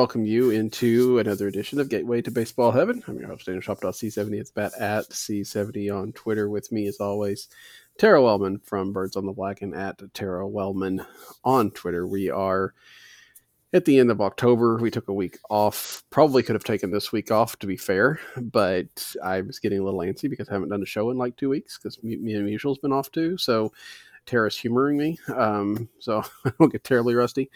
welcome you into another edition of Gateway to Baseball Heaven. I'm your host, Daniel Shop.c70. It's Bat at C70 on Twitter. With me, as always, Tara Wellman from Birds on the Bat and at Tara Wellman on Twitter. We are at the end of October. We took a week off. Probably could have taken this week off, to be fair, but I was getting a little antsy because I haven't done a show in like two weeks because me and Mutual's been off too. So Tara's humoring me, um, so I don't get terribly rusty.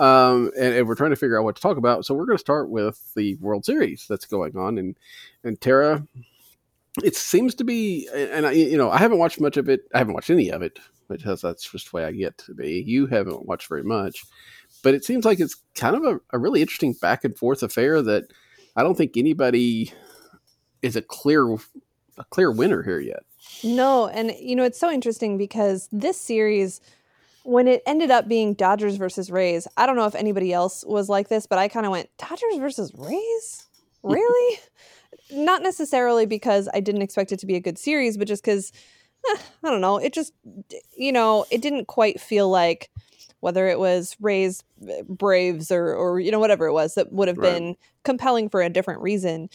Um, and, and, we're trying to figure out what to talk about. So we're going to start with the World Series that's going on, and and Tara, it seems to be, and I, you know, I haven't watched much of it. I haven't watched any of it because that's just the way I get to be. You haven't watched very much, but it seems like it's kind of a, a really interesting back and forth affair that I don't think anybody is a clear a clear winner here yet. No, and you know it's so interesting because this series when it ended up being Dodgers versus Rays, I don't know if anybody else was like this, but I kind of went Dodgers versus Rays? Really? Not necessarily because I didn't expect it to be a good series, but just cuz eh, I don't know, it just you know, it didn't quite feel like whether it was Rays eh, Braves or or you know whatever it was that would have right. been compelling for a different reason.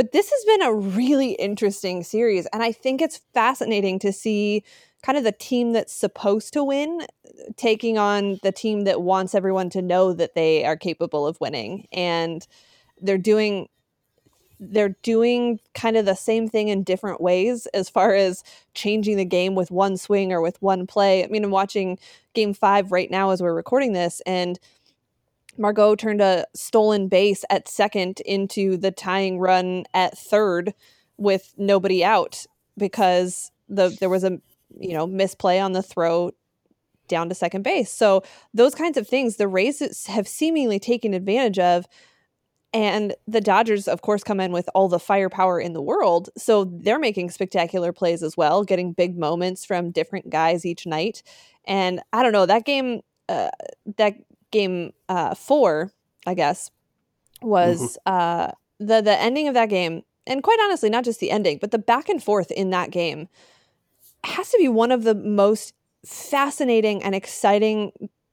But this has been a really interesting series. And I think it's fascinating to see kind of the team that's supposed to win uh, taking on the team that wants everyone to know that they are capable of winning. And they're doing they're doing kind of the same thing in different ways as far as changing the game with one swing or with one play. I mean, I'm watching game five right now as we're recording this, and Margot turned a stolen base at second into the tying run at third with nobody out because the there was a you know misplay on the throw down to second base. So those kinds of things the Rays have seemingly taken advantage of and the Dodgers of course come in with all the firepower in the world. So they're making spectacular plays as well, getting big moments from different guys each night. And I don't know, that game uh, that game uh, four, I guess, was mm-hmm. uh, the the ending of that game, and quite honestly, not just the ending, but the back and forth in that game has to be one of the most fascinating and exciting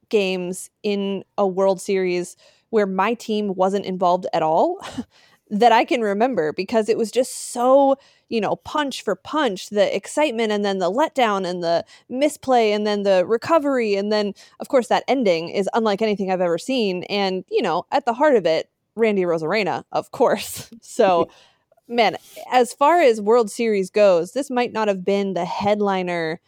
games in a World Series where my team wasn't involved at all that I can remember because it was just so you know, punch for punch, the excitement and then the letdown and the misplay and then the recovery. And then, of course, that ending is unlike anything I've ever seen. And, you know, at the heart of it, Randy Arozarena, of course. So, man, as far as World Series goes, this might not have been the headliner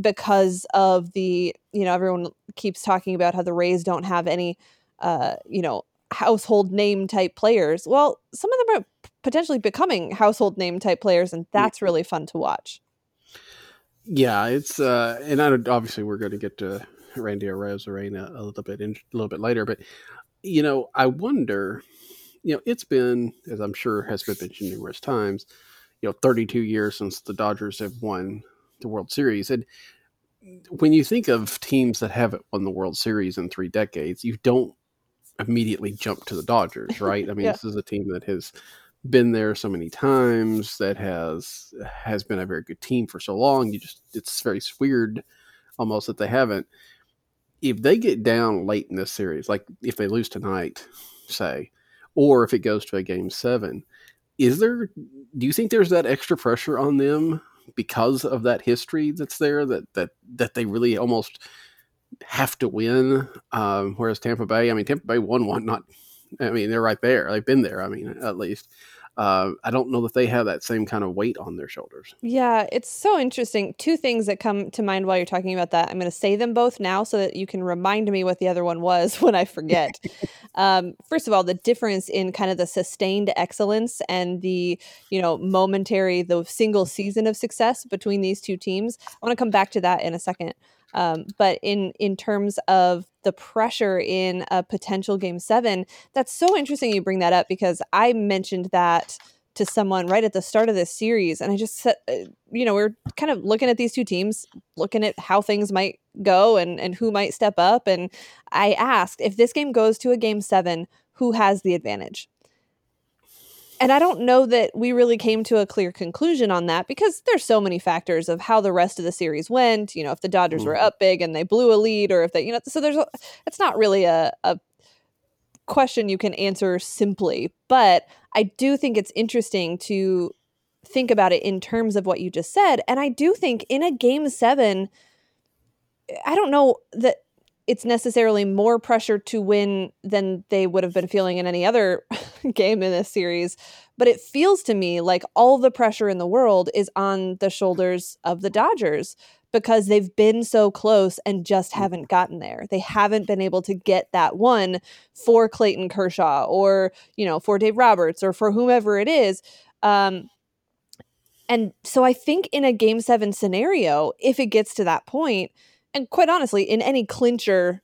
because of the, you know, everyone keeps talking about how the Rays don't have any, uh, you know, household name type players. Well, some of them are potentially becoming household name type players, and that's really fun to watch. Yeah, it's uh, and I, obviously we're going to get to Randy Arozarena a little bit in, a little bit later, but you know, I wonder, you know, it's been as I'm sure has been mentioned numerous times, you know, 32 years since the Dodgers have won the World Series, and when you think of teams that haven't won the World Series in three decades, you don't immediately jump to the Dodgers, right? I mean, yeah. this is a team that has been there so many times that has has been a very good team for so long. You just it's very weird almost that they haven't. If they get down late in this series, like if they lose tonight, say, or if it goes to a game seven, is there do you think there's that extra pressure on them because of that history that's there that that that they really almost have to win um, whereas tampa bay i mean tampa bay won one not I mean, they're right there. They've been there. I mean, at least. Uh, I don't know that they have that same kind of weight on their shoulders. Yeah, it's so interesting. Two things that come to mind while you're talking about that. I'm going to say them both now so that you can remind me what the other one was when I forget. um, first of all, the difference in kind of the sustained excellence and the, you know, momentary, the single season of success between these two teams. I want to come back to that in a second. Um, but in in terms of the pressure in a potential game seven, that's so interesting you bring that up because I mentioned that to someone right at the start of this series, and I just said, uh, you know, we are kind of looking at these two teams, looking at how things might go and and who might step up, and I asked if this game goes to a game seven, who has the advantage? And I don't know that we really came to a clear conclusion on that because there's so many factors of how the rest of the series went. You know, if the Dodgers mm. were mm-hmm. up big and they blew a lead, or if they, you know, so there's a, it's not really a, a question you can answer simply, but I do think it's interesting to think about it in terms of what you just said. And I do think in a game seven, I don't know that it's necessarily more pressure to win than they would have been feeling in any other game in this series. But it feels to me like all the pressure in the world is on the shoulders of the Dodgers because they've been so close and just haven't gotten there. They haven't been able to get that one for Clayton Kershaw or, you know, for Dave Roberts or for whomever it is. Um, and so I think in a game seven scenario, if it gets to that point, and quite honestly, in any clincher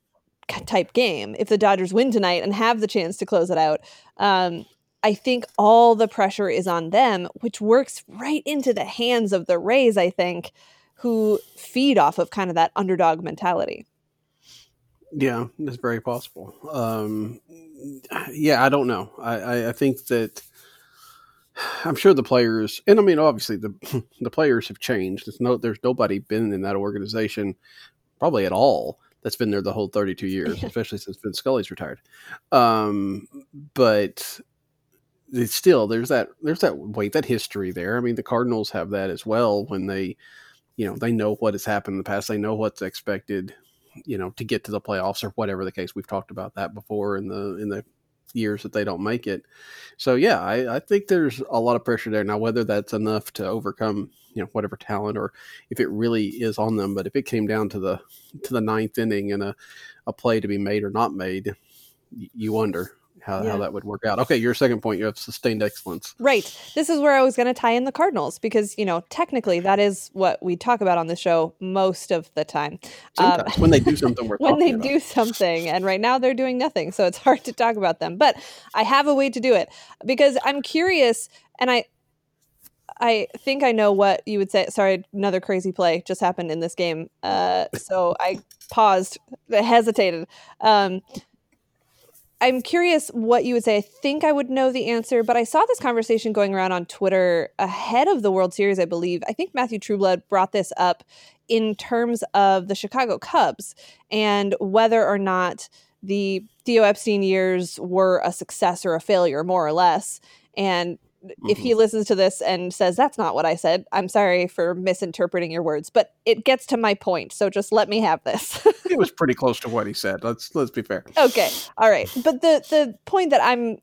type game, if the Dodgers win tonight and have the chance to close it out, um, I think all the pressure is on them, which works right into the hands of the Rays, I think, who feed off of kind of that underdog mentality. Yeah, that's very possible. Um, yeah, I don't know. I, I, I think that I'm sure the players, and I mean, obviously the the players have changed. No, there's nobody been in that organization probably at all that's been there the whole 32 years, especially since Vin Scully's retired. Um, but it's still there's that there's that weight that history there. I mean, the Cardinals have that as well when they, you know, they know what has happened in the past. They know what's expected, you know, to get to the playoffs or whatever the case. We've talked about that before in the in the years that they don't make it. So yeah, I, I think there's a lot of pressure there. Now, whether that's enough to overcome, you know, whatever talent or if it really is on them, but if it came down to the to the ninth inning and a, a play to be made or not made, you wonder how, yeah. how that would work out. Okay, your second point, you have sustained excellence. Right. This is where I was going to tie in the Cardinals because, you know, technically that is what we talk about on the show most of the time. Um, when they do something, when they about. do something, and right now they're doing nothing, so it's hard to talk about them. But I have a way to do it because I'm curious, and I. I think I know what you would say. Sorry, another crazy play just happened in this game. Uh, so I paused, hesitated. Um, I'm curious what you would say. I think I would know the answer, but I saw this conversation going around on Twitter ahead of the World Series, I believe. I think Matthew Trueblood brought this up in terms of the Chicago Cubs and whether or not the Theo Epstein years were a success or a failure, more or less. And Mm-hmm. if he mm-hmm. listens to this and says that's not what I said, I'm sorry for misinterpreting your words, but it gets to my point. So just let me have this. it was pretty close to what he said. Let's let's be fair. Okay. All right. But the the point that I'm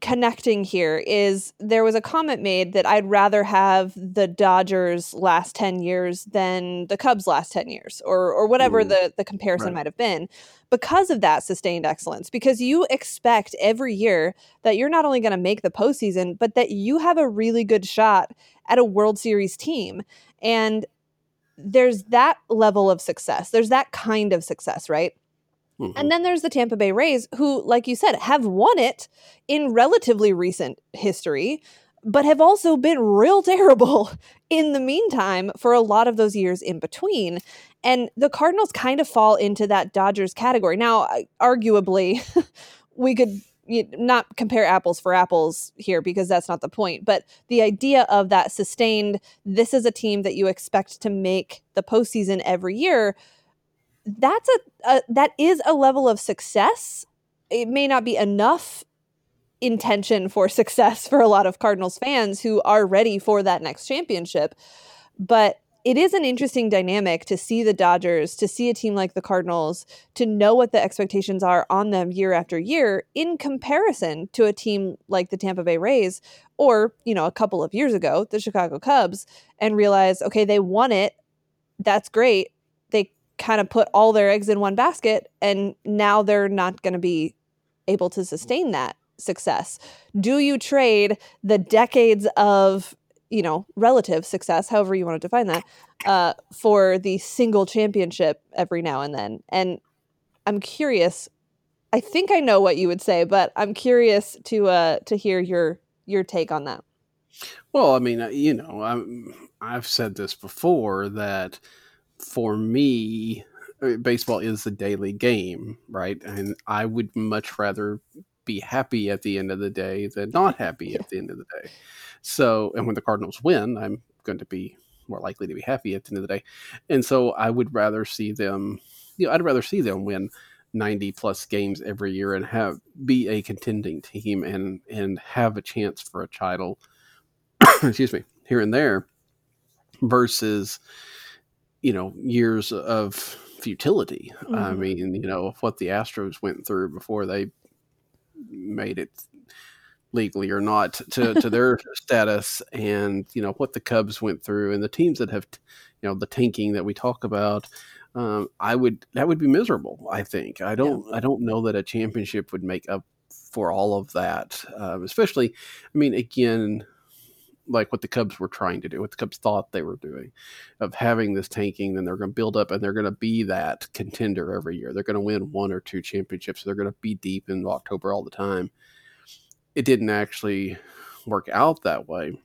connecting here is there was a comment made that I'd rather have the Dodgers last 10 years than the Cubs last 10 years or or whatever Ooh, the the comparison right. might have been because of that sustained excellence. Because you expect every year that you're not only going to make the postseason but that you have a really good shot at a World Series team. And there's that level of success. There's that kind of success right Mm-hmm. And then there's the Tampa Bay Rays, who, like you said, have won it in relatively recent history, but have also been real terrible in the meantime for a lot of those years in between. And the Cardinals kind of fall into that Dodgers category. Now, arguably, we could not compare apples for apples here because that's not the point. But the idea of that sustained, this is a team that you expect to make the postseason every year that's a, a that is a level of success. It may not be enough intention for success for a lot of Cardinals fans who are ready for that next championship. But it is an interesting dynamic to see the Dodgers, to see a team like the Cardinals, to know what the expectations are on them year after year in comparison to a team like the Tampa Bay Rays or, you know, a couple of years ago, the Chicago Cubs, and realize, okay, they won it. That's great kind of put all their eggs in one basket and now they're not going to be able to sustain that success. Do you trade the decades of, you know, relative success, however you want to define that, uh, for the single championship every now and then? And I'm curious. I think I know what you would say, but I'm curious to uh, to hear your your take on that. Well, I mean, uh, you know, I'm, I've said this before that for me, uh, baseball is a daily game, right? And I would much rather be happy at the end of the day than not happy at the end of the day. So, and when the Cardinals win, I'm going to be more likely to be happy at the end of the day. And so I would rather see them, you know, I'd rather see them win 90 plus games every year and have be a contending team and and have a chance for a title excuse me here and there versus you know years of futility mm-hmm. i mean you know what the astros went through before they made it legally or not to, to their status and you know what the cubs went through and the teams that have you know the tanking that we talk about um, I would that would be miserable. I think I don't yeah. I don't know that a championship would make up for all of that. Um, especially, I mean, again, like what the Cubs were trying to do, what the Cubs thought they were doing, of having this tanking, then they're going to build up and they're going to be that contender every year. They're going to win one or two championships. They're going to be deep in October all the time. It didn't actually work out that way,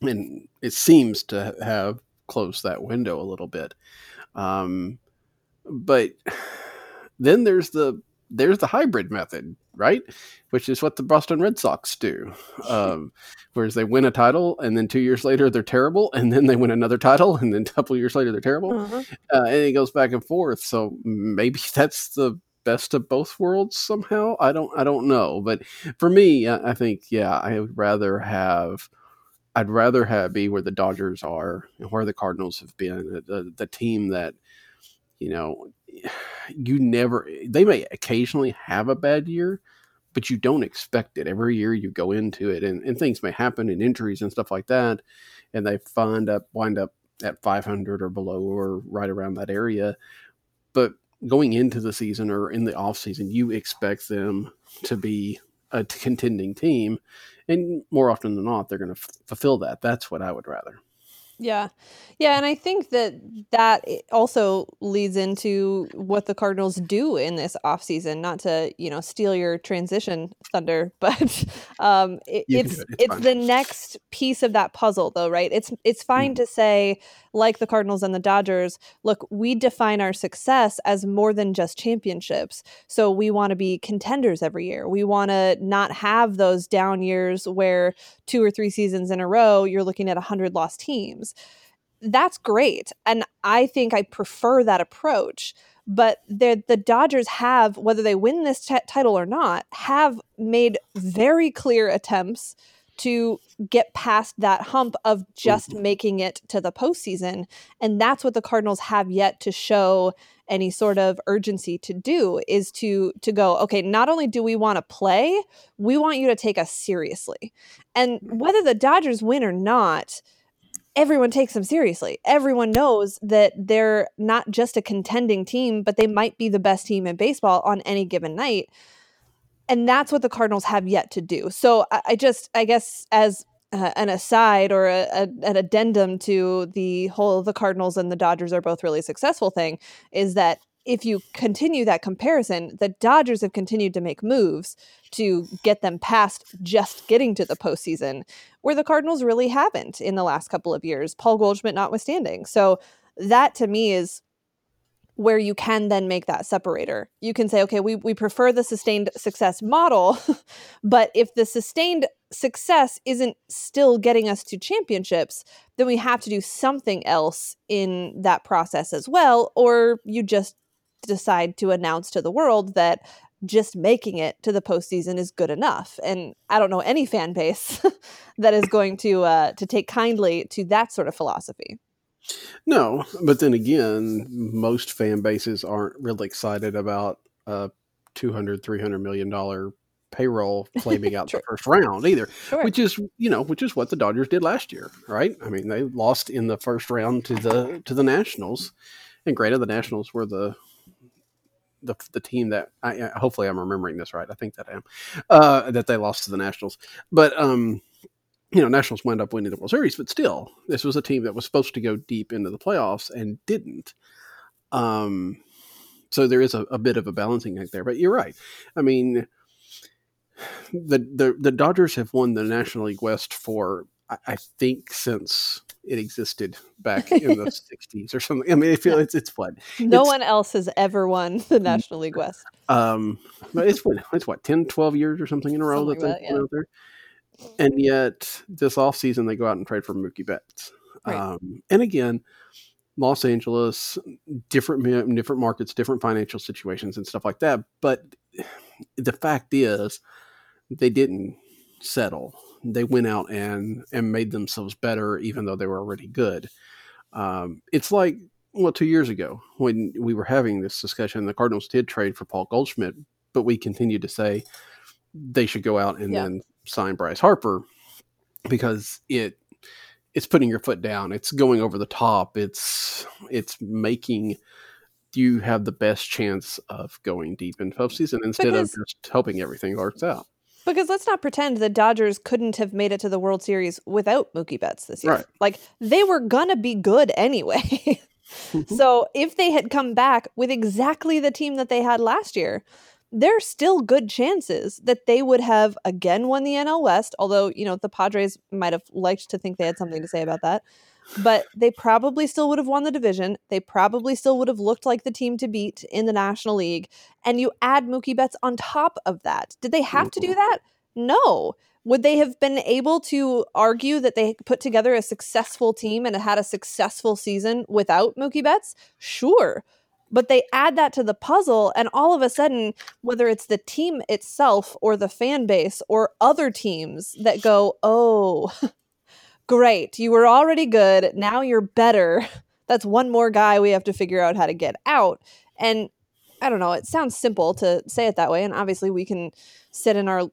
and it seems to have closed that window a little bit. Um, but then there's the there's the hybrid method, right? Which is what the Boston Red Sox do. Um, whereas they win a title and then two years later they're terrible, and then they win another title and then a couple years later they're terrible, uh-huh. uh, and it goes back and forth. So maybe that's the best of both worlds somehow. I don't I don't know, but for me, I, I think yeah, I would rather have I'd rather have be where the Dodgers are and where the Cardinals have been, the, the team that, you know, you never, they may occasionally have a bad year, but you don't expect it. Every year you go into it and, and things may happen and injuries and stuff like that. And they find up, wind up at 500 or below or right around that area. But going into the season or in the off season, you expect them to be a contending team and more often than not they're going to f- fulfill that that's what i would rather yeah. Yeah, and I think that that also leads into what the Cardinals do in this offseason, not to, you know, steal your transition thunder, but um it, it's it. it's, it's the next piece of that puzzle though, right? It's it's fine mm. to say like the Cardinals and the Dodgers, look, we define our success as more than just championships. So we want to be contenders every year. We want to not have those down years where two or three seasons in a row you're looking at 100 lost teams. That's great. And I think I prefer that approach. But the Dodgers have, whether they win this t- title or not, have made very clear attempts to get past that hump of just mm-hmm. making it to the postseason. And that's what the Cardinals have yet to show any sort of urgency to do is to to go okay not only do we want to play we want you to take us seriously and whether the dodgers win or not everyone takes them seriously everyone knows that they're not just a contending team but they might be the best team in baseball on any given night and that's what the Cardinals have yet to do. So I, I just, I guess, as uh, an aside or a, a, an addendum to the whole the Cardinals and the Dodgers are both really successful thing is that if you continue that comparison, the Dodgers have continued to make moves to get them past just getting to the postseason, where the Cardinals really haven't in the last couple of years, Paul Goldschmidt notwithstanding. So that to me is where you can then make that separator. You can say, okay, we, we prefer the sustained success model, but if the sustained success isn't still getting us to championships, then we have to do something else in that process as well. Or you just decide to announce to the world that just making it to the postseason is good enough. And I don't know any fan base that is going to uh, to take kindly to that sort of philosophy. No, but then again, most fan bases aren't really excited about a 200 300 million dollar payroll flaming out the first round either sure. which is you know which is what the dodgers did last year right i mean they lost in the first round to the to the nationals and granted the nationals were the the, the team that I, hopefully i'm remembering this right i think that i am uh, that they lost to the nationals but um you know, Nationals wound up winning the World Series, but still, this was a team that was supposed to go deep into the playoffs and didn't. Um, so there is a, a bit of a balancing act there. But you're right. I mean, the the the Dodgers have won the National League West for I, I think since it existed back in the '60s or something. I mean, I feel it's it's what no it's, one else has ever won the National League West. Um, but it's what it's what 10, 12 years or something in a row something that they've yeah. out there and yet this off season they go out and trade for Mookie Betts. Right. Um, and again, Los Angeles, different different markets, different financial situations, and stuff like that. But the fact is, they didn't settle. They went out and and made themselves better, even though they were already good. Um, it's like well, two years ago when we were having this discussion, the Cardinals did trade for Paul Goldschmidt, but we continued to say they should go out and yeah. then sign Bryce Harper because it it's putting your foot down. It's going over the top. It's it's making you have the best chance of going deep in postseason instead because, of just hoping everything works out. Because let's not pretend the Dodgers couldn't have made it to the World Series without Mookie Betts this year. Right. Like they were gonna be good anyway. So if they had come back with exactly the team that they had last year, there's still good chances that they would have again won the NL West, although, you know, the Padres might have liked to think they had something to say about that. But they probably still would have won the division. They probably still would have looked like the team to beat in the National League. And you add Mookie Betts on top of that. Did they have to do that? No. Would they have been able to argue that they put together a successful team and had a successful season without Mookie Betts? Sure but they add that to the puzzle and all of a sudden whether it's the team itself or the fan base or other teams that go oh great you were already good now you're better. That's one more guy we have to figure out how to get out. And i don't know it sounds simple to say it that way and obviously we can sit in our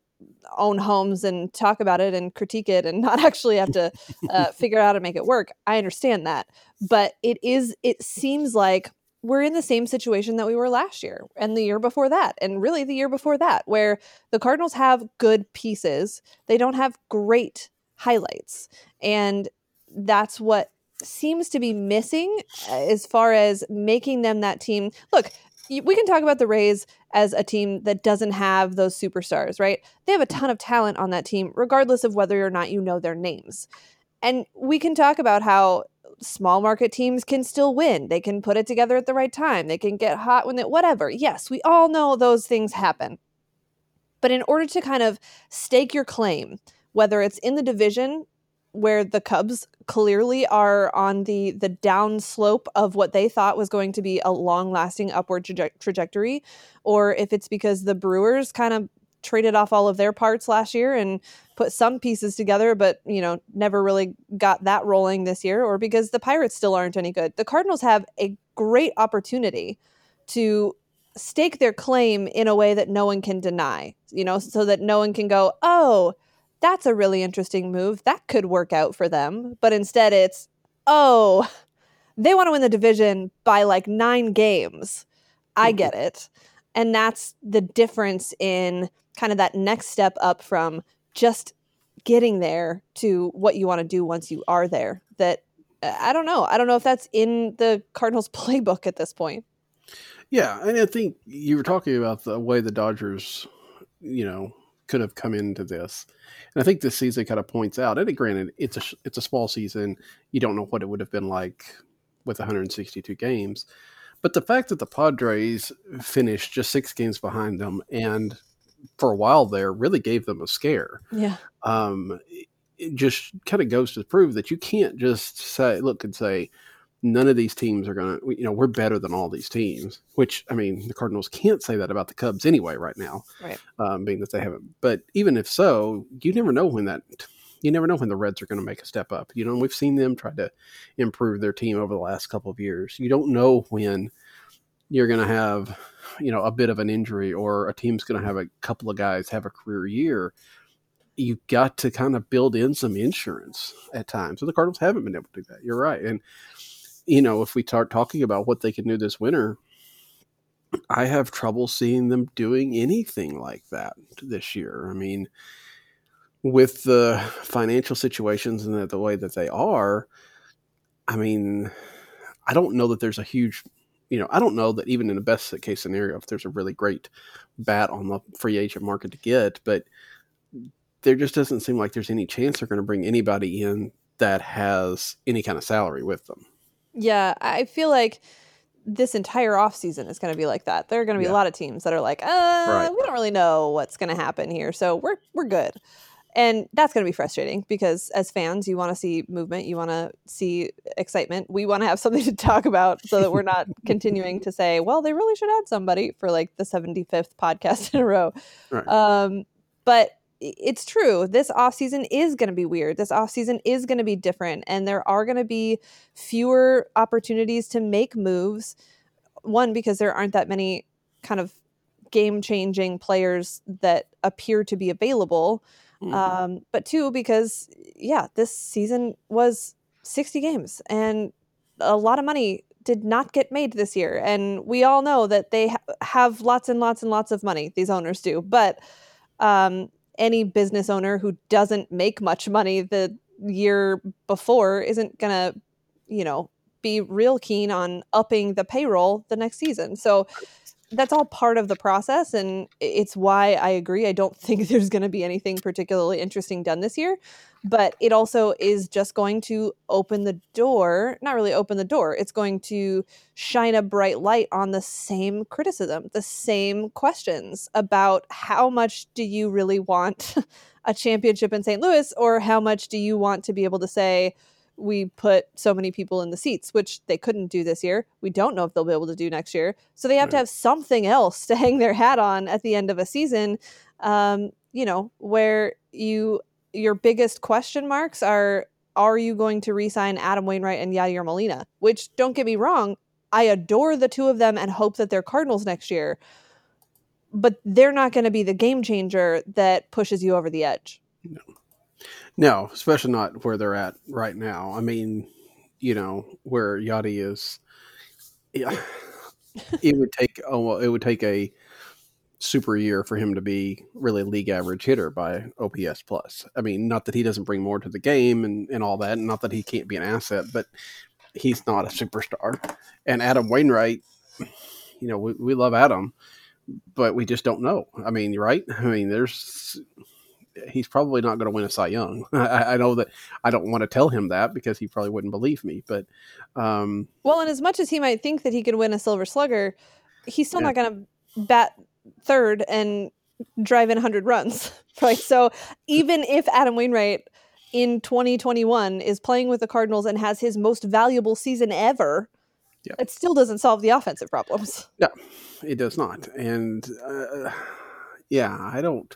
own homes and talk about it and critique it and not actually have to uh, figure out how to make it work. I understand that but it is it seems like we're in the same situation that we were last year and the year before that and really the year before that where the cardinals have good pieces. They don't have great highlights and that's what seems to be missing uh, as far as making them that team look we can talk about the Rays as a team that doesn't have those superstars, right? They have a ton of talent on that team, regardless of whether or not you know their names. And we can talk about how small market teams can still win. They can put it together at the right time. They can get hot when it, whatever. Yes, we all know those things happen. But in order to kind of stake your claim, whether it's in the division where the Cubs clearly are on the the down slope of what they thought was going to be a long lasting upward traje- trajectory, or if it's because the Brewers kind of traded off all of their parts last year and put some pieces together, but you know, never really got that rolling this year, or because the Pirates still aren't any good. The Cardinals have a great opportunity to stake their claim in a way that no one can deny, you know, so that no one can go, oh, that's a really interesting move. That could work out for them. But instead, it's, oh, they want to win the division by like nine games. I mm-hmm. get it. And that's the difference in kind of that next step up from just getting there to what you want to do once you are there that i don't know i don't know if that's in the cardinals playbook at this point yeah and i think you were talking about the way the dodgers you know could have come into this and i think this season kind of points out and granted it's a it's a small season you don't know what it would have been like with 162 games but the fact that the padres finished just six games behind them and for a while there really gave them a scare. Yeah. Um, it just kind of goes to prove that you can't just say, look and say, none of these teams are going to, you know, we're better than all these teams, which, I mean, the Cardinals can't say that about the Cubs anyway, right now, right. Um, being that they haven't. But even if so, you never know when that, you never know when the Reds are going to make a step up. You know, we've seen them try to improve their team over the last couple of years. You don't know when you're going to have you know a bit of an injury or a team's going to have a couple of guys have a career year you've got to kind of build in some insurance at times so the cardinals haven't been able to do that you're right and you know if we start talking about what they can do this winter i have trouble seeing them doing anything like that this year i mean with the financial situations and the, the way that they are i mean i don't know that there's a huge you know, I don't know that even in the best case scenario, if there's a really great bat on the free agent market to get, but there just doesn't seem like there's any chance they're going to bring anybody in that has any kind of salary with them. Yeah, I feel like this entire offseason is going to be like that. There are going to be yeah. a lot of teams that are like, uh, right. we don't really know what's going to happen here, so we're we're good. and that's going to be frustrating because as fans, you want to see movement, you want to see excitement. We want to have something to talk about so that we're not continuing to say, well, they really should add somebody for like the 75th podcast in a row. Right. Um, but it's true. This off season is going to be weird. This off season is going to be different, and there are going to be fewer opportunities to make moves. One, because there aren't that many kind of game changing players that appear to be available. Mhm. Um, but two, because yeah, this season was 60 games and a lot of money did not get made this year. And we all know that they ha- have lots and lots and lots of money, these owners do. But um, any business owner who doesn't make much money the year before isn't going to, you know, be real keen on upping the payroll the next season. So that's all part of the process and it's why I agree I don't think there's going to be anything particularly interesting done this year but it also is just going to open the door not really open the door it's going to shine a bright light on the same criticism the same questions about how much do you really want a championship in St. Louis or how much do you want to be able to say we put so many people in the seats, which they couldn't do this year. We don't know if they'll be able to do next year. So they have to have something else to hang their hat on at the end of a season. Um, you know, where you your biggest question marks are are you going to re-sign Adam Wainwright and Yadier Molina? Which don't get me wrong, I adore the two of them and hope that they're Cardinals next year. But they're not going to be the game changer that pushes you over the edge. No, No, especially not where they're at right now. I mean, you know, where Yadi is. Yeah, it would take oh well, it would take a super year for him to be really league average hitter by OPS plus. I mean, not that he doesn't bring more to the game and, and all that, and not that he can't be an asset, but he's not a superstar. And Adam Wainwright, you know, we, we love Adam, but we just don't know. I mean, right? I mean, there's he's probably not going to win a Cy Young. I, I know that I don't want to tell him that because he probably wouldn't believe me. But um, Well, and as much as he might think that he could win a Silver Slugger, he's still Yeah. not going to bat third and drive in 100 runs, right? So even if Adam Wainwright in 2021 is playing with the Cardinals and has his most valuable season ever, Yeah. it still doesn't solve the offensive problems. Yeah, it does not. And uh, yeah, I don't.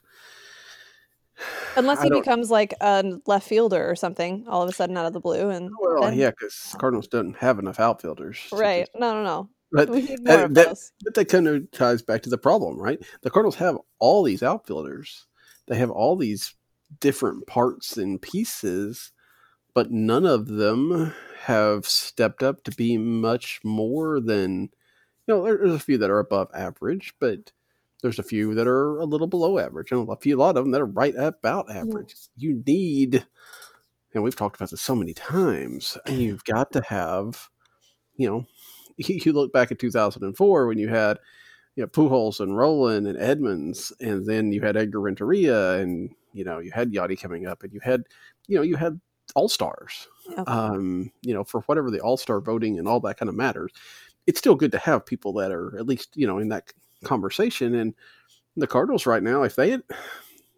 Unless he becomes like a left fielder or something all of a sudden out of the blue. And Well, then- yeah, because Cardinals doesn't have enough outfielders. right. just- No, no, no. But We need more that- that- But that kind of ties back to the problem, right? The Cardinals have all these outfielders. They have all these different parts and pieces, but none of them have stepped up to be much more than, you know, there's a few that are above average, but there's a few that are a little below average, and a few, a lot of them that are right about average. You need, and we've talked about this so many times, you've got to have, you know, you look back at 2004 when you had you know Pujols and Rolen and Edmonds, and then you had Edgar Renteria, and you know you had Yadi coming up, and you had you know you had all stars. Yeah. Um, you know for whatever the all star voting and all that kind of matters, it's still good to have people that are at least you know in that conversation. And the Cardinals right now, if they had.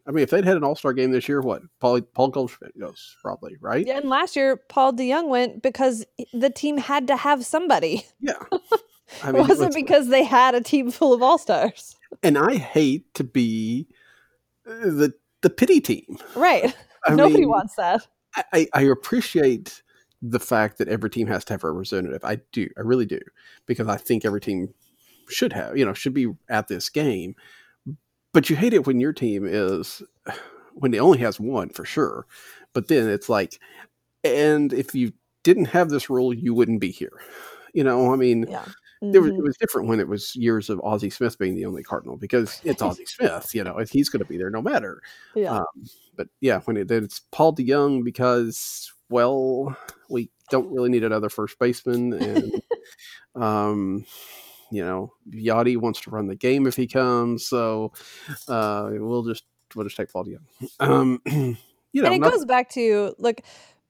I mean, if they'd had an All Star game this year, what Paul Paul Goldschmidt goes probably right. Yeah, and last year Paul DeJong went because the team had to have somebody. Yeah. I it wasn't because they had a team full of all stars. and I hate to be uh, the the pity team. Right. I Nobody mean, wants that. I I appreciate the fact that every team has to have a representative. I do, I really do, because I think every team should have, you know, should be at this game. But you hate it when your team is when it only has one for sure. But then it's like, and if you didn't have this rule, you wouldn't be here. You know, I mean, Yeah. there was, it was different when it was years of Ozzie Smith being the only Cardinal because it's Ozzie Smith, you know, he's going to be there no matter. yeah. Um, but yeah, when it, it's Paul DeJong because, well, we don't really need another first baseman. And, um, you know, Yadi wants to run the game if he comes. So uh, we'll just, we'll just take Paul DeJong. Um, you know, and it not- goes back to look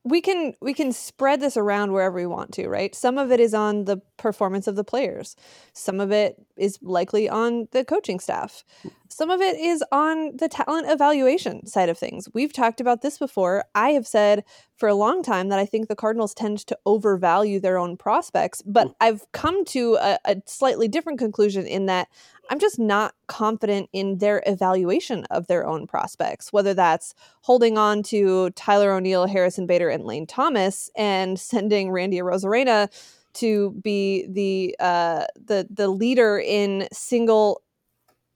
we can we can spread this around wherever we want to right some of it is on the performance of the players some of it is likely on the coaching staff some of it is on the talent evaluation side of things. We've talked about this before. I have said for a long time that I think the Cardinals tend to overvalue their own prospects, but I've come to a, a slightly different conclusion in that I'm just not confident in their evaluation of their own prospects, whether that's holding on to Tyler O'Neill, Harrison Bader, and Lane Thomas and sending Randy Arozarena to be the uh, the the leader in single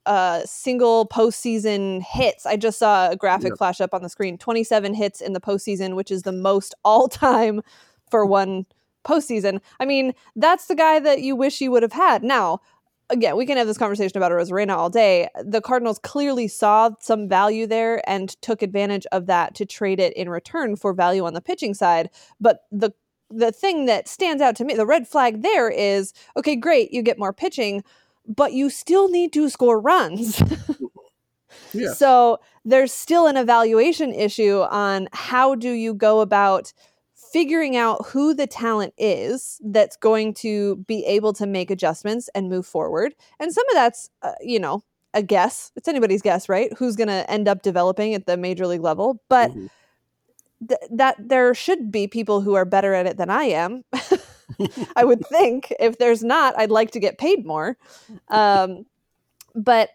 uh, single postseason hits. I just saw a graphic yep. flash up on the screen 27 hits in the postseason, which is the most all time for one postseason. I mean, that's the guy that you wish you would have had. Now, again, we can have this conversation about Arozarena all day. The Cardinals clearly saw some value there and took advantage of that to trade it in return for value on the pitching side. But the the thing that stands out to me, the red flag there is okay, great, you get more pitching but you still need to score runs. yeah. So there's still an evaluation issue on how do you go about figuring out who the talent is that's going to be able to make adjustments and move forward. And some of that's, uh, you know, a guess. It's anybody's guess, right? Who's going to end up developing at the major league level. But mm-hmm. th- that there should be people who are better at it than I am. I would think. If there's not, I'd like to get paid more. Um, but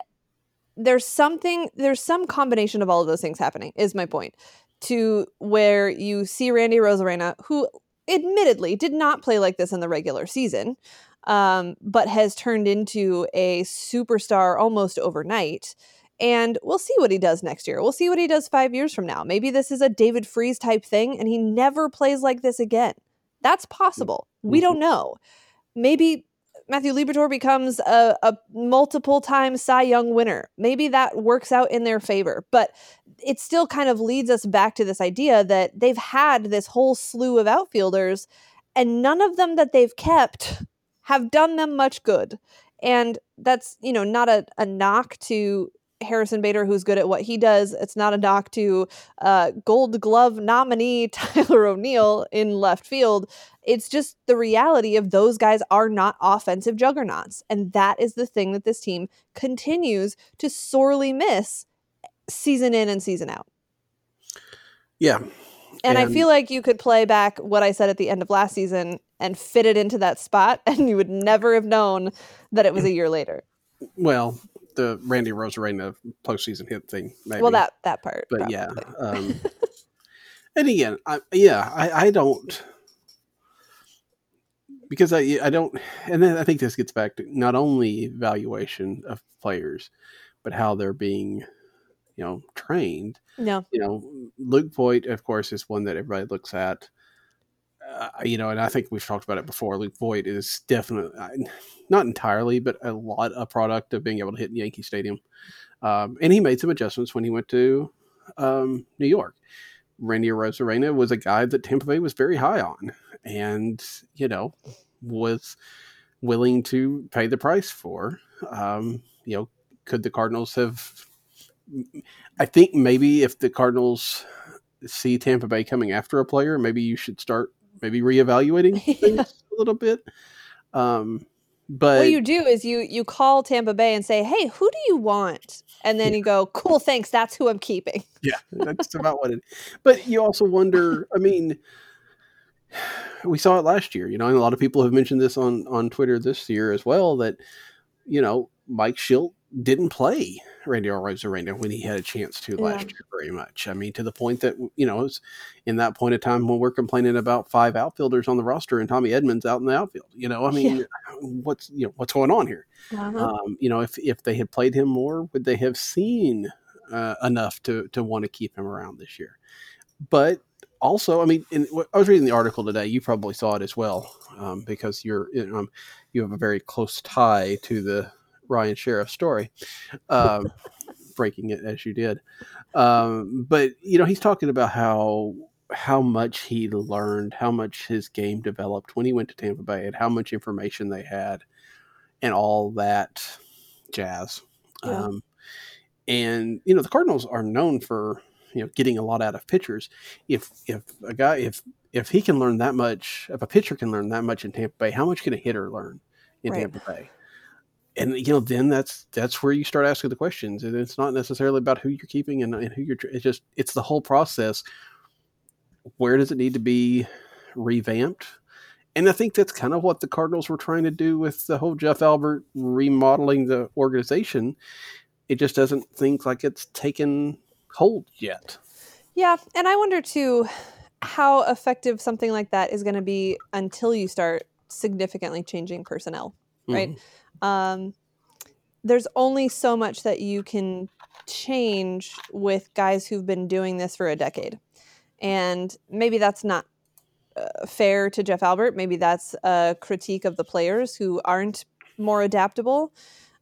there's something, there's some combination of all of those things happening, is my point, to where you see Randy Arozarena, who admittedly did not play like this in the regular season, um, but has turned into a superstar almost overnight. And we'll see what he does next year. We'll see what he does five years from now. Maybe this is a David Freese type thing and he never plays like this again. That's possible. Mm-hmm. We don't know. Maybe Matthew Liberatore becomes a, a multiple time Cy Young winner. Maybe that works out in their favor. But it still kind of leads us back to this idea that they've had this whole slew of outfielders, and none of them that they've kept have done them much good. And that's, you know, not a, a knock to Harrison Bader, who's good at what he does. It's not a knock to uh, Gold Glove nominee Tyler O'Neill in left field. It's just the reality of those guys are not offensive juggernauts. And that is the thing that this team continues to sorely miss season in and season out. Yeah. And, and I feel like you could play back what I said at the end of last season and fit it into that spot, and you would never have known that it was a year later. Well, the Randy Arozarena postseason hit thing. Maybe. Well, that that part, but probably. yeah. Um, and again, I, yeah, I, I don't because I I don't, and then I think this gets back to not only valuation of players, but how they're being, you know, trained. Yeah. You know, Luke Voit, of course, is one that everybody looks at. Uh, you know, and I think we've talked about it before. Luke Voit is definitely not entirely, but a lot a product of being able to hit Yankee Stadium. Um, and he made some adjustments when he went to um, New York. Randy Arozarena was a guy that Tampa Bay was very high on, and you know was willing to pay the price for. Um, you know, could the Cardinals have? I think maybe if the Cardinals see Tampa Bay coming after a player, maybe you should start maybe reevaluating things yeah. a little bit. Um, but what you do is you you call Tampa Bay and say, "Hey, who do you want?" And then yeah. you go, "Cool, thanks. That's who I'm keeping." Yeah, that's about what it. But you also wonder. I mean, we saw it last year. You know, and a lot of people have mentioned this on on Twitter this year as well. That you know, Mike Shildt didn't play Randy Arozarena when he had a chance to last year very much. I mean, to the point that you know, it was in that point of time when we're complaining about five outfielders on the roster and Tommy Edmonds out in the outfield. You know, I mean, yeah. what's you know what's going on here? Uh-huh. Um, you know, if if they had played him more, would they have seen uh, enough to to want to keep him around this year? But also, I mean, in, I was reading the article today. You probably saw it as well um, because you're um, you have a very close tie to the Ryan Sherriff story, um, breaking it as you did. Um, but you know, he's talking about how how much he learned, how much his game developed when he went to Tampa Bay, and how much information they had, and all that jazz. Yeah. Um, and you know, the Cardinals are known for you know getting a lot out of pitchers. If if a guy if if he can learn that much, if a pitcher can learn that much in Tampa Bay, how much can a hitter learn in right. Tampa Bay? And you know then that's that's where you start asking the questions and it's not necessarily about who you're keeping and, and who you're it's just it's the whole process. Where does it need to be revamped? And i think that's kind of what the cardinals were trying to do with the whole jeff albert remodeling the organization. It just doesn't think like it's taken hold yet. Yeah and i wonder too how effective something like that is going to be until you start significantly changing personnel right mm-hmm um, there's only so much that you can change with guys who've been doing this for a decade. And maybe that's not uh, fair to Jeff Albert. Maybe that's a critique of the players who aren't more adaptable.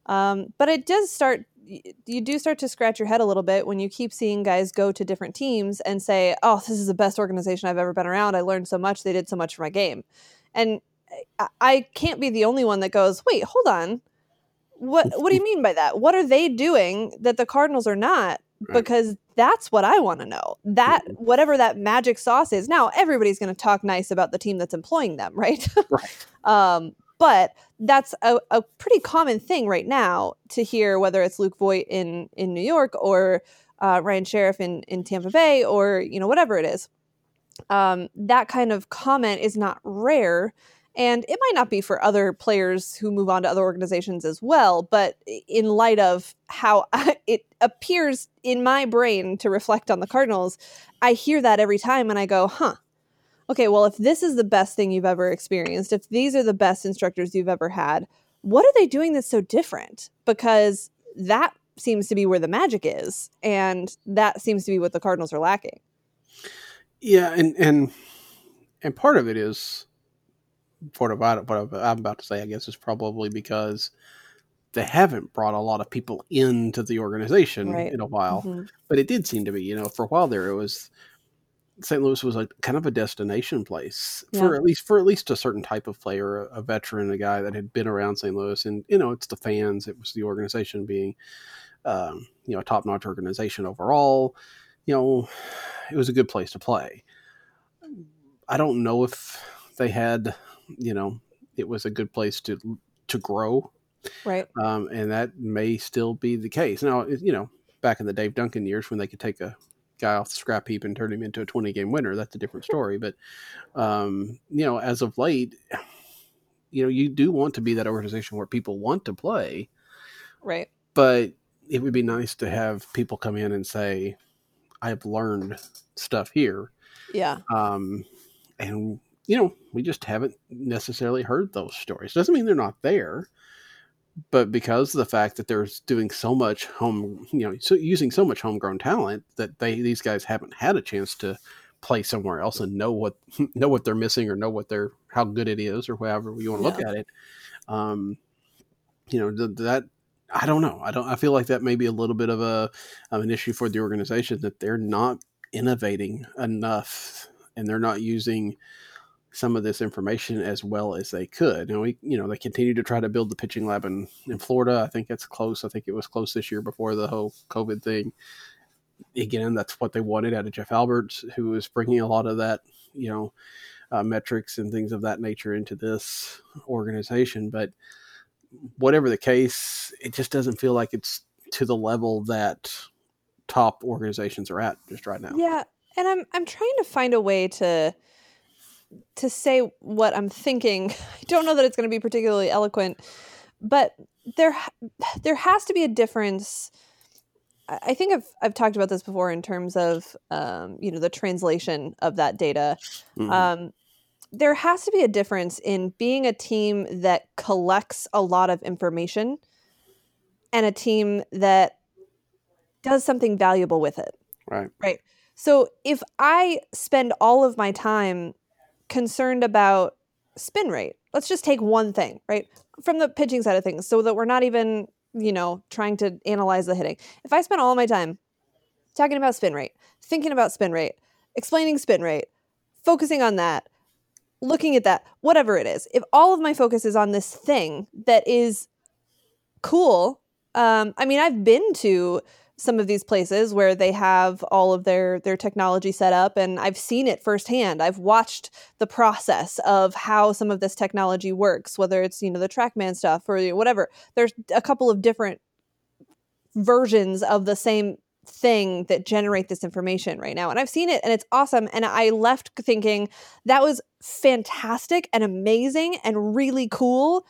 Um, but it does start, you do start to scratch your head a little bit when you keep seeing guys go to different teams and say, oh, this is the best organization I've ever been around. I learned so much. They did so much for my game. And I can't be the only one that goes, wait, hold on. What what do you mean by that? What are they doing that the Cardinals are not? Because that's what I want to know. That mm-hmm. whatever that magic sauce is. Now everybody's going to talk nice about the team that's employing them, right? right. um, but that's a, a pretty common thing right now to hear whether it's Luke Voit in in New York or uh, Ryan Sherriff in in Tampa Bay or you know whatever it is. Um, that kind of comment is not rare and it might not be for other players who move on to other organizations as well, but in light of how it appears in my brain to reflect on the Cardinals, I hear that every time and I go, huh, okay, well, if this is the best thing you've ever experienced, if these are the best instructors you've ever had, what are they doing that's so different? Because that seems to be where the magic is. And that seems to be what the Cardinals are lacking. Yeah. And, and, and part of it is, what about what I'm about to say, I guess, is probably because they haven't brought a lot of people into the organization right. in a while. Mm-hmm. But it did seem to be, you know, for a while there, it was St. Louis was like kind of a destination place yeah. for at least for at least a certain type of player, a, a, veteran, a guy that had been around St. Louis, and you know, it's the fans, it was the organization being, um, you know, a top notch organization overall. You know, it was a good place to play. I don't know if they had you know, it was a good place to to grow. Right. Um, and that may still be the case. Now, you know, back in the Dave Duncan years when they could take a guy off the scrap heap and turn him into a 20 game winner, that's a different story. But, um, you know, as of late, you know, you do want to be that organization where people want to play. Right. But it would be nice to have people come in and say, I've learned stuff here. Yeah. Um, and you know, we just haven't necessarily heard those stories. Doesn't mean they're not there, but because of the fact that they're doing so much home, you know, so using so much homegrown talent that they these guys haven't had a chance to play somewhere else and know what know what they're missing or know what they're how good it is or however you want to yeah. look at it. Um, you know that I don't know. I don't. I feel like that may be a little bit of a of an issue for the organization that they're not innovating enough and they're not using some of this information as well as they could. And we, you know, they continue to try to build the pitching lab in, in Florida. I think it's close. I think it was close this year before the whole COVID thing. Again, that's what they wanted out of Jeff Alberts, who was bringing a lot of that, you know, uh, metrics and things of that nature into this organization. But whatever the case, it just doesn't feel like it's to the level that top organizations are at just right now. Yeah, and I'm I'm trying to find a way to to say what I'm thinking. I don't know that it's going to be particularly eloquent, but there there has to be a difference. I think I've I've talked about this before in terms of um, you know the translation of that data. Mm-hmm. Um, there has to be a difference in being a team that collects a lot of information and a team that does something valuable with it. Right. Right. So if I spend all of my time concerned about spin rate. Let's just take one thing, right? From the pitching side of things, so that we're not even, you know, trying to analyze the hitting. If I spend all my time talking about spin rate, thinking about spin rate, explaining spin rate, focusing on that, looking at that, whatever it is, if all of my focus is on this thing that is cool, um, I mean, I've been to some of these places where they have all of their their technology set up and I've seen it firsthand. I've watched the process of how some of this technology works, whether it's, you know, the TrackMan stuff or whatever. There's a couple of different versions of the same thing that generate this information right now. And I've seen it and it's awesome. And I left thinking that was fantastic and amazing and really cool,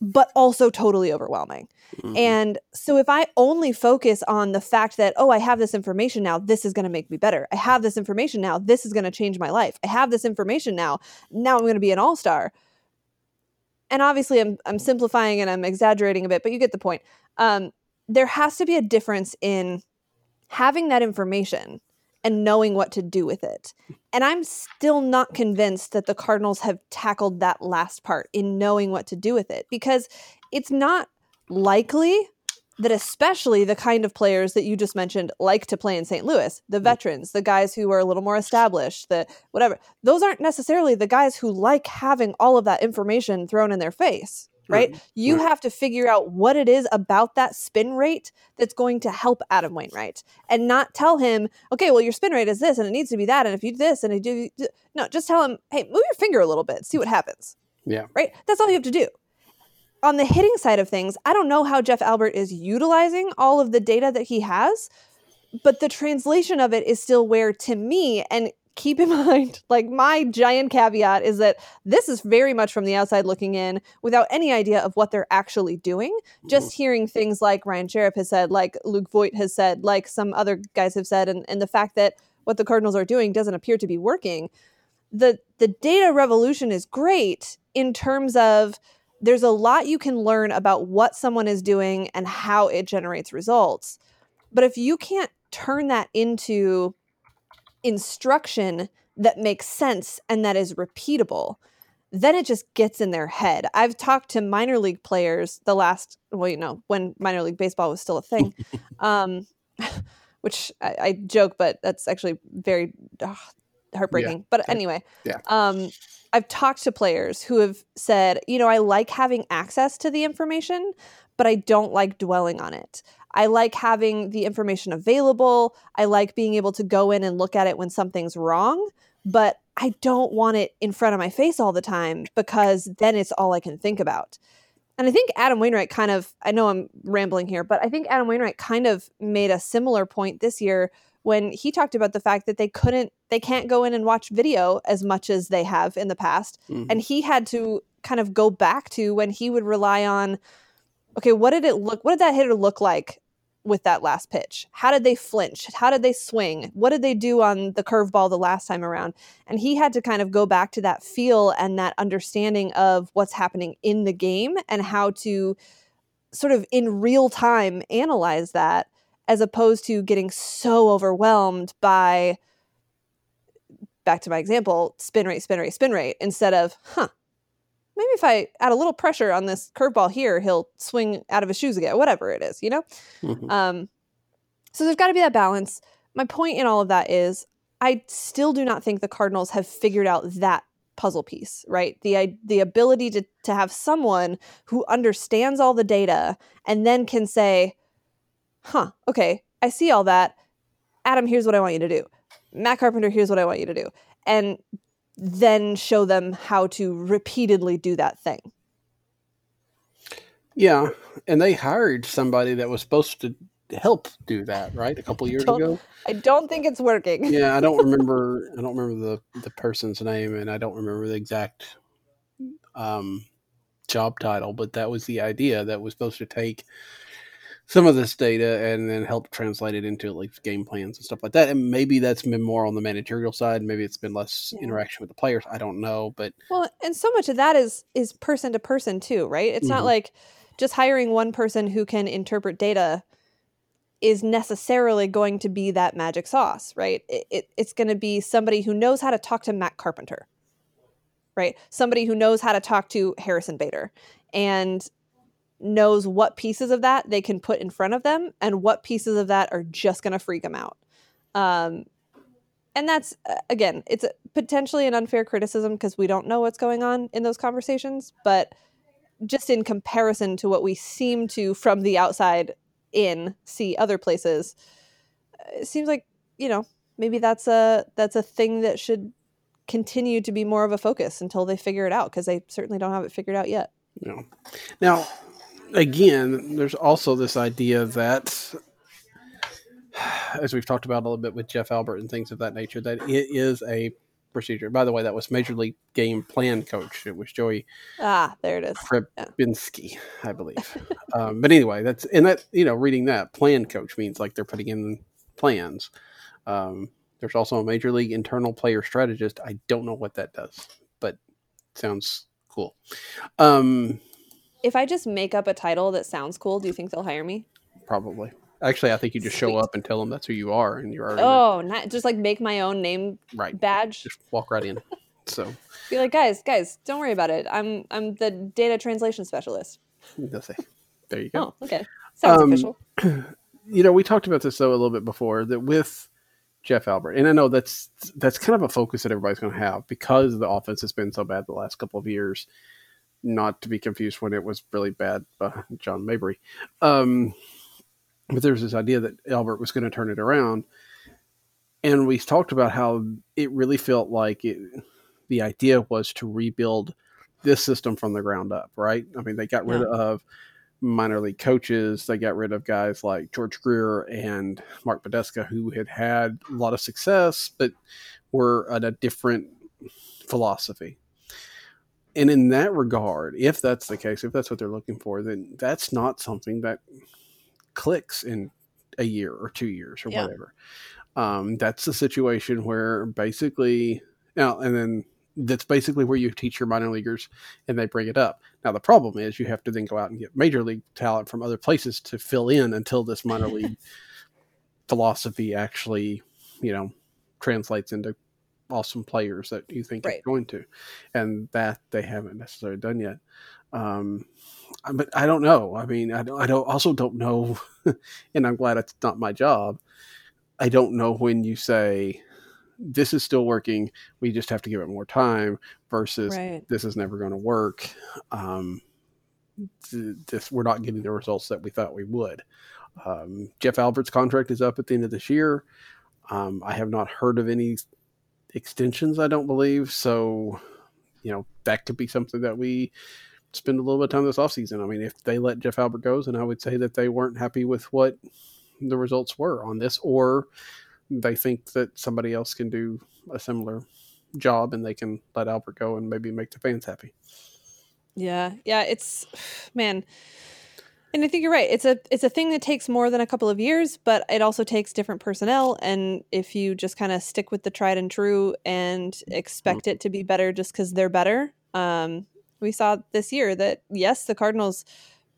but also totally overwhelming. Mm-hmm. And so if I only focus on the fact that, oh, I have this information now, this is going to make me better. I have this information now, this is going to change my life. I have this information now, now I'm going to be an all star. And obviously, I'm, I'm simplifying and I'm exaggerating a bit, but you get the point. Um, there has to be a difference in having that information and knowing what to do with it. And I'm still not convinced that the Cardinals have tackled that last part in knowing what to do with it because it's not likely that especially the kind of players that you just mentioned like to play in St. Louis, the veterans, the guys who are a little more established, the whatever, those aren't necessarily the guys who like having all of that information thrown in their face right? right? You right. have to figure out what it is about that spin rate that's going to help Adam Wainwright and not tell him, okay, well, your spin rate is this and it needs to be that. And if you do this and you do, no, just tell him, hey, move your finger a little bit, see what happens. Yeah. Right? That's all you have to do. On the hitting side of things, I don't know how Jeff Albert is utilizing all of the data that he has, but the translation of it is still where, to me, and keep in mind, like my giant caveat is that this is very much from the outside looking in without any idea of what they're actually doing. Just mm-hmm. hearing things like Ryan Sherriff has said, like Luke Voit has said, like some other guys have said, and, and the fact that what the Cardinals are doing doesn't appear to be working. The the data revolution is great in terms of there's a lot you can learn about what someone is doing and how it generates results. But if you can't turn that into instruction that makes sense and that is repeatable, then it just gets in their head. I've talked to minor league players the last, well, you know, when minor league baseball was still a thing, um, which I, I, joke, but that's actually very heartbreaking. Yeah. But anyway, yeah. Um, I've talked to players who have said, you know, I like having access to the information, but I don't like dwelling on it. I like having the information available. I like being able to go in and look at it when something's wrong, but I don't want it in front of my face all the time because then it's all I can think about. And I think Adam Wainwright kind of, I know I'm rambling here, but I think Adam Wainwright kind of made a similar point this year when he talked about the fact that they couldn't, they can't go in and watch video as much as they have in the past. Mm-hmm. And he had to kind of go back to when he would rely on, okay, what did it look, what did that hitter look like with that last pitch? How did they flinch? How did they swing? What did they do on the curveball the last time around? And he had to kind of go back to that feel and that understanding of what's happening in the game and how to sort of in real time analyze that as opposed to getting so overwhelmed by back to my example spin rate spin rate spin rate instead of huh maybe if I add a little pressure on this curveball here, he'll swing out of his shoes again, whatever it is, you know? Mm-hmm. Um, so there's got to be that balance. My point in all of that is I still do not think the Cardinals have figured out that puzzle piece, right? The the ability to to have someone who understands all the data and then can say, "Huh, okay, I see all that. Adam, here's what I want you to do. Matt Carpenter, here's what I want you to do." And then show them how to repeatedly do that thing. Yeah, and they hired somebody that was supposed to help do that, right? A couple years ago. I don't think it's working. yeah, I don't remember. I don't remember the the person's name, and I don't remember the exact um, job title, but that was the idea that was supposed to take some of this data and then help translate it into like game plans and stuff like that. And maybe that's been more on the managerial side. Maybe it's been less yeah. interaction with the players. I don't know, but well, and so much of that is is person to person too, right? It's mm-hmm. not like just hiring one person who can interpret data is necessarily going to be that magic sauce, right? It, it, it's going to be somebody who knows how to talk to Matt Carpenter, right? Somebody who knows how to talk to Harrison Bader. And knows what pieces of that they can put in front of them and what pieces of that are just going to freak them out. Um, and that's uh, again, it's a, potentially an unfair criticism because we don't know what's going on in those conversations, but just in comparison to what we seem to from the outside in see other places. It seems like you know maybe that's a that's a thing that should continue to be more of a focus until they figure it out because they certainly don't have it figured out yet. Yeah. Now, again, there's also this idea that, as we've talked about a little bit with Jeff Albert and things of that nature, that it is a procedure. By the way, that was Major League Game Plan coach. It was Joey. Ah, there it is. Krebinski, yeah. I believe. um, but anyway, that's and that you know, reading that plan coach means like they're putting in plans. Um, there's also a Major League internal player strategist. I don't know what that does, but sounds cool. Um, if I just make up a title that sounds cool, do you think they'll hire me? Probably. Actually, I think you just Sweet. show up and tell them that's who you are, and you're already. oh, not just like make my own name right badge. Just walk right in. So be like, guys, guys, don't worry about it. I'm I'm the data translation specialist. There you go. Oh, okay. Sounds um, official. You know, we talked about this though a little bit before that with Jeff Albert, and I know that's that's kind of a focus that everybody's going to have because the offense has been so bad the last couple of years. Not to be confused when it was really bad, uh, John Mabry. Um, but there's this idea that Albert was going to turn it around, and we talked about how it really felt like it, the idea was to rebuild this system from the ground up. Right? I mean, they got rid yeah. of minor league coaches. They got rid of guys like George Greer and Mark Budaska, who had had a lot of success, but were at a different philosophy. And in that regard, if that's the case, if that's what they're looking for, then that's not something that clicks in a year or two years or yeah. whatever. Um, that's the situation where basically now and then that's basically where you teach your minor leaguers and they bring it up. Now the problem is you have to then go out and get major league talent from other places to fill in until this minor league philosophy actually, you know, translates into awesome players that you think right. it's going to. And that they haven't necessarily done yet. Um, but I don't know. I mean, I don't, I don't also don't know, and I'm glad it's not my job. I don't know when you say this is still working. We just have to give it more time versus right. this is never going to work. Um, this we're not getting the results that we thought we would. Um, Jeff Albert's contract is up at the end of this year. Um, I have not heard of any extensions. I don't believe so. You know that could be something that we spend a little bit of time this offseason. I mean, if they let Jeff Albert go, then I would say that they weren't happy with what the results were on this, or they think that somebody else can do a similar job and they can let Albert go and maybe make the fans happy. Yeah, yeah, it's man. And I think you're right. It's a it's a thing that takes more than a couple of years, but it also takes different personnel. And if you just kind of stick with the tried and true and expect mm-hmm. it to be better just because they're better, um, we saw this year that yes, the Cardinals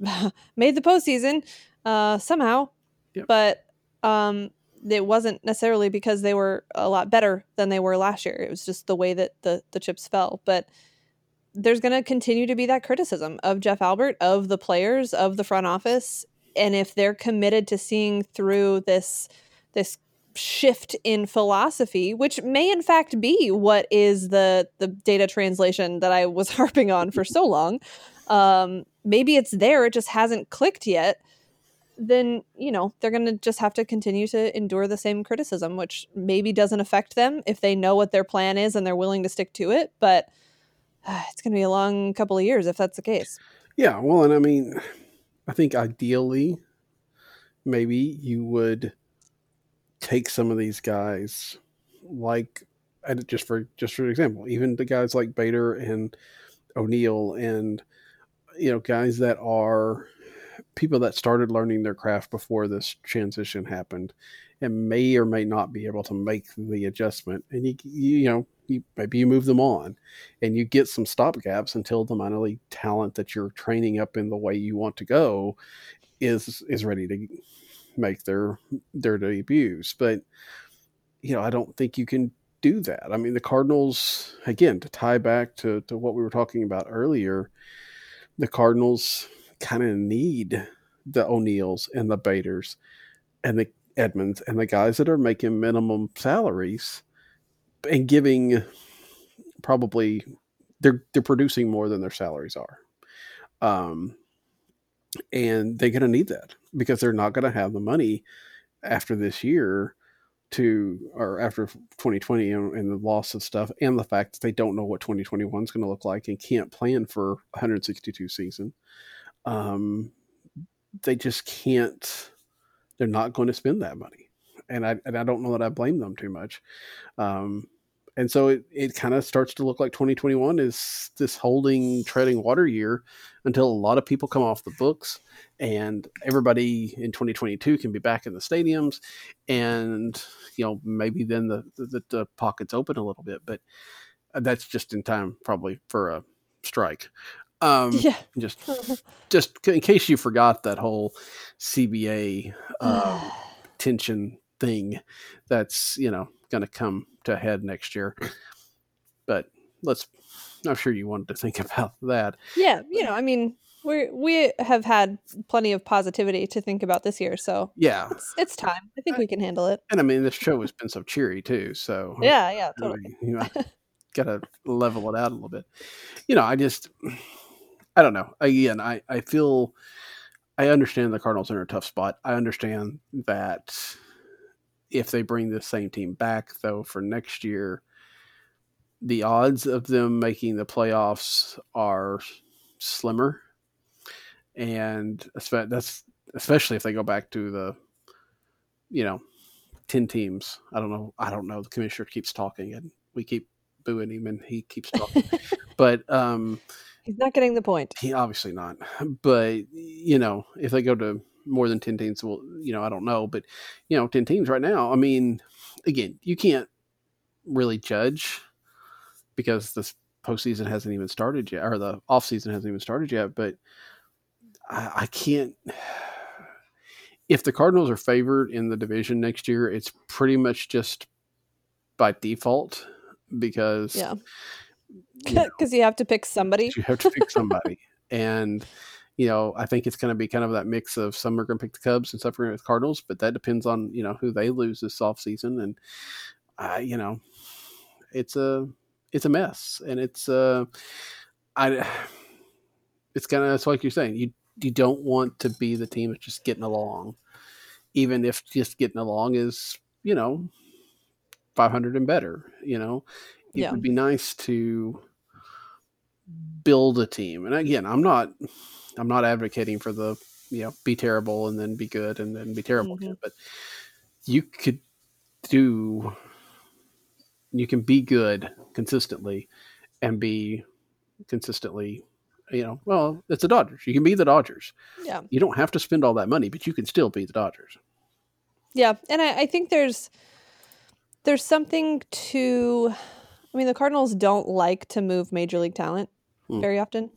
made the postseason uh, somehow, yep. but um, it wasn't necessarily because they were a lot better than they were last year. It was just the way that the the chips fell. But there's going to continue to be that criticism of Jeff Albert, of the players, of the front office, and if they're committed to seeing through this this shift in philosophy, which may in fact be what is the the data translation that I was harping on for so long. Um, maybe it's there; it just hasn't clicked yet then you know they're going to just have to continue to endure the same criticism which maybe doesn't affect them if they know what their plan is and they're willing to stick to it but it's going to be a long couple of years if that's the case. Yeah well and i mean i think ideally maybe you would take some of these guys like and just for just for example even the guys like bader and o'neill and you know guys that are people that started learning their craft before this transition happened and may or may not be able to make the adjustment. And you you, you know you, maybe you move them on and you get some stop gaps until the minor league talent that you're training up in the way you want to go is is ready to make their their debuts. But you know i don't think you can do that. I mean the cardinals again to tie back to to what we were talking about earlier the cardinals kind of need the O'Neills and the Baders and the Edmonds and the guys that are making minimum salaries and giving probably they're they're producing more than their salaries are. Um, and they're going to need that because they're not going to have the money after this year to or after 2020 and, and, the loss of stuff and the fact that they don't know what 2021 is going to look like and can't plan for 162 season um, they just can't they're not going to spend that money and i and i don't know that i blame them too much um, and so it, it kind of starts to look like 2021 is this holding treading water year until a lot of people come off the books and everybody in 2022 can be back in the stadiums and you know maybe then the the, the pockets open a little bit but that's just in time probably for a strike um yeah. just just in case you forgot that whole cba uh, tension thing that's you know going to come to head next year. But let's. I'm sure you wanted to think about that. Yeah, you know, I mean, we we have had plenty of positivity to think about this year, so yeah, it's, it's time. I think we can handle it. And I mean, this show has been so cheery too. So yeah, yeah, totally. You know, got to level it out a little bit. You know, I just, I don't know. Again, I I feel, I understand the Cardinals are in a tough spot. I understand that if they bring the same team back, though, for next year, the odds of them making the playoffs are slimmer. And that's especially if they go back to the, you know, 10 teams. I don't know. I don't know. The commissioner keeps talking and we keep booing him and he keeps talking. but, um, he's not getting the point. He obviously not. But, you know, if they go to more than 10 teams well you know i don't know but you know 10 teams right now i mean again you can't really judge because this postseason hasn't even started yet or the off season hasn't even started yet but I, I can't if the cardinals are favored in the division next year it's pretty much just by default because yeah. because you, you, have to pick somebody. you have to pick somebody. And you know, I think it's going to be kind of that mix of some are going to pick the Cubs and some are going to pick the Cardinals, but that depends on you know who they lose this off season, and uh, you know, it's a it's a mess, and it's uh, I it's kind of it's like you're saying you you don't want to be the team that's just getting along, even if just getting along is you know 500 and better. You know, it yeah. would be nice to build a team, and again, I'm not I'm not advocating for the you know be terrible and then be good and then be terrible mm-hmm. but you could do you can be good consistently and be consistently you know well it's the dodgers. You can be the dodgers. Yeah. You don't have to spend all that money but you can still be the dodgers. Yeah and i, I think there's there's something to i mean the cardinals don't like to move major league talent hmm. very often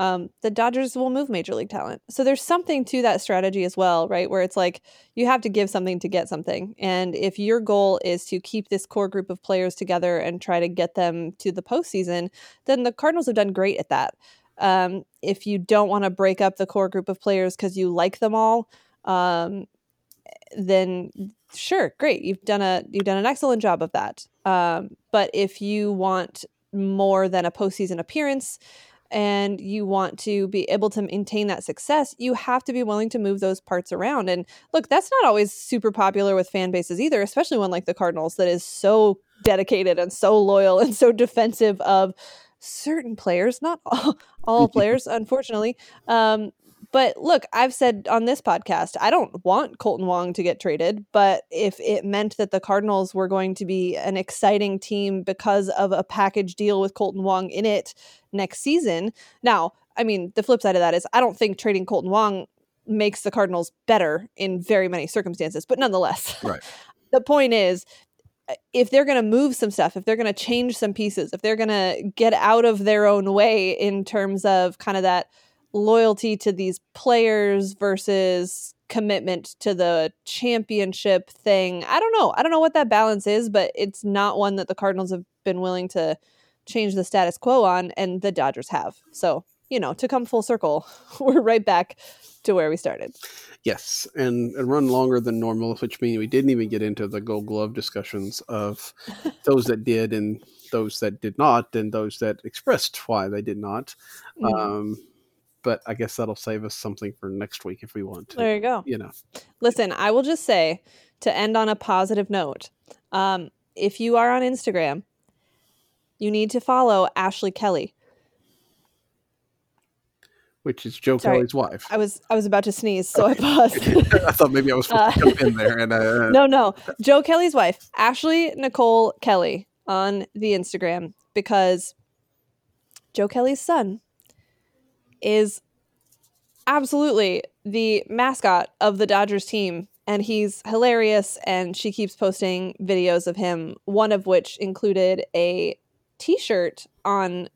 um, the Dodgers will move major league talent. So there's something to that strategy as well, right? Where it's like you have to give something to get something. And if your goal is to keep this core group of players together and try to get them to the postseason, then the Cardinals have done great at that. Um, if you don't want to break up the core group of players because you like them all, um, then sure, great. You've done a you've done an excellent job of that. Um, but if you want more than a postseason appearance, and you want to be able to maintain that success, you have to be willing to move those parts around. And look, that's not always super popular with fan bases either, especially one like the Cardinals that is so dedicated and so loyal and so defensive of certain players, not all, all players, unfortunately. Um, but look, I've said on this podcast, I don't want Kolten Wong to get traded, but if it meant that the Cardinals were going to be an exciting team because of a package deal with Kolten Wong in it next season. Now, I mean, the flip side of that is I don't think trading Kolten Wong makes the Cardinals better in very many circumstances, but nonetheless. Right. the point is uh, if they're going to move some stuff, if they're going to change some pieces, if they're going to get out of their own way in terms of kind of that loyalty to these players versus commitment to the championship thing. I don't know. I don't know what that balance is, but it's not one that the Cardinals have been willing to change the status quo on, and the Dodgers have. So, you know, to come full circle, we're right back to where we started. Yes, and, and run longer than normal, which means we didn't even get into the Gold Glove discussions of those that did and those that did not, and those that expressed why they did not. Mm-hmm. Um, but I guess that'll save us something for next week if we want to. There you go. You know, Listen, I will just say to end on a positive note um, if you are on Instagram, you need to follow Ashley Kelly. which is Joe Sorry. Kelly's wife. I was I was about to sneeze, so I paused. I thought maybe I was supposed to Uh, jump in there and uh, no, no. Joe Kelly's wife, Ashley Nicole Kelly, on the Instagram because Joe Kelly's son is absolutely the mascot of the Dodgers team. And he's hilarious. And she keeps posting videos of him, one of which included a t shirt on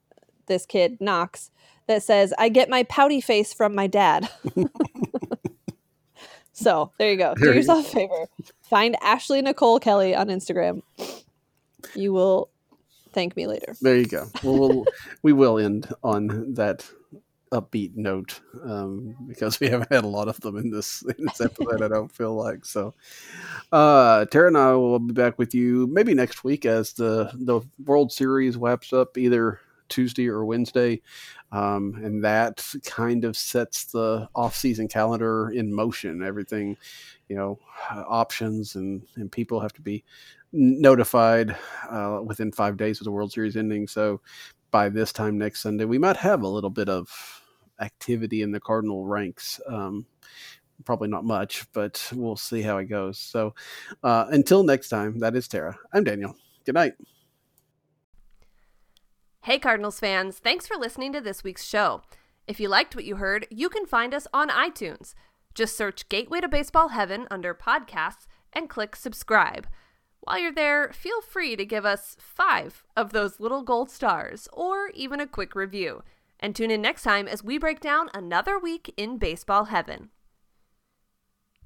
this kid, Knox, that says, I get my pouty face from my dad. so there you go. There Do you- yourself a favor. Find Ashley Nicole Kelly on Instagram. You will thank me later. there you go. Well, we'll we will end on that upbeat note um, because we haven't had a lot of them in this in this episode. I don't feel like so. Uh, Tara and I will be back with you maybe next week as the the World Series wraps up either Tuesday or Wednesday. Um, and that kind of sets the off-season calendar in motion. Everything, you know, options and, and people have to be notified uh, within five days of the World Series ending. So by this time next Sunday, we might have a little bit of activity in the Cardinal ranks. Um, probably not much, but we'll see how it goes. So uh, until next time, that is Tara. I'm Daniel. Good night. Hey, Cardinals fans, thanks for listening to this week's show. If you liked what you heard, you can find us on iTunes. Just search Gateway to Baseball Heaven under podcasts and click subscribe. While you're there, feel free to give us five of those little gold stars or even a quick review. And tune in next time as we break down another week in baseball heaven.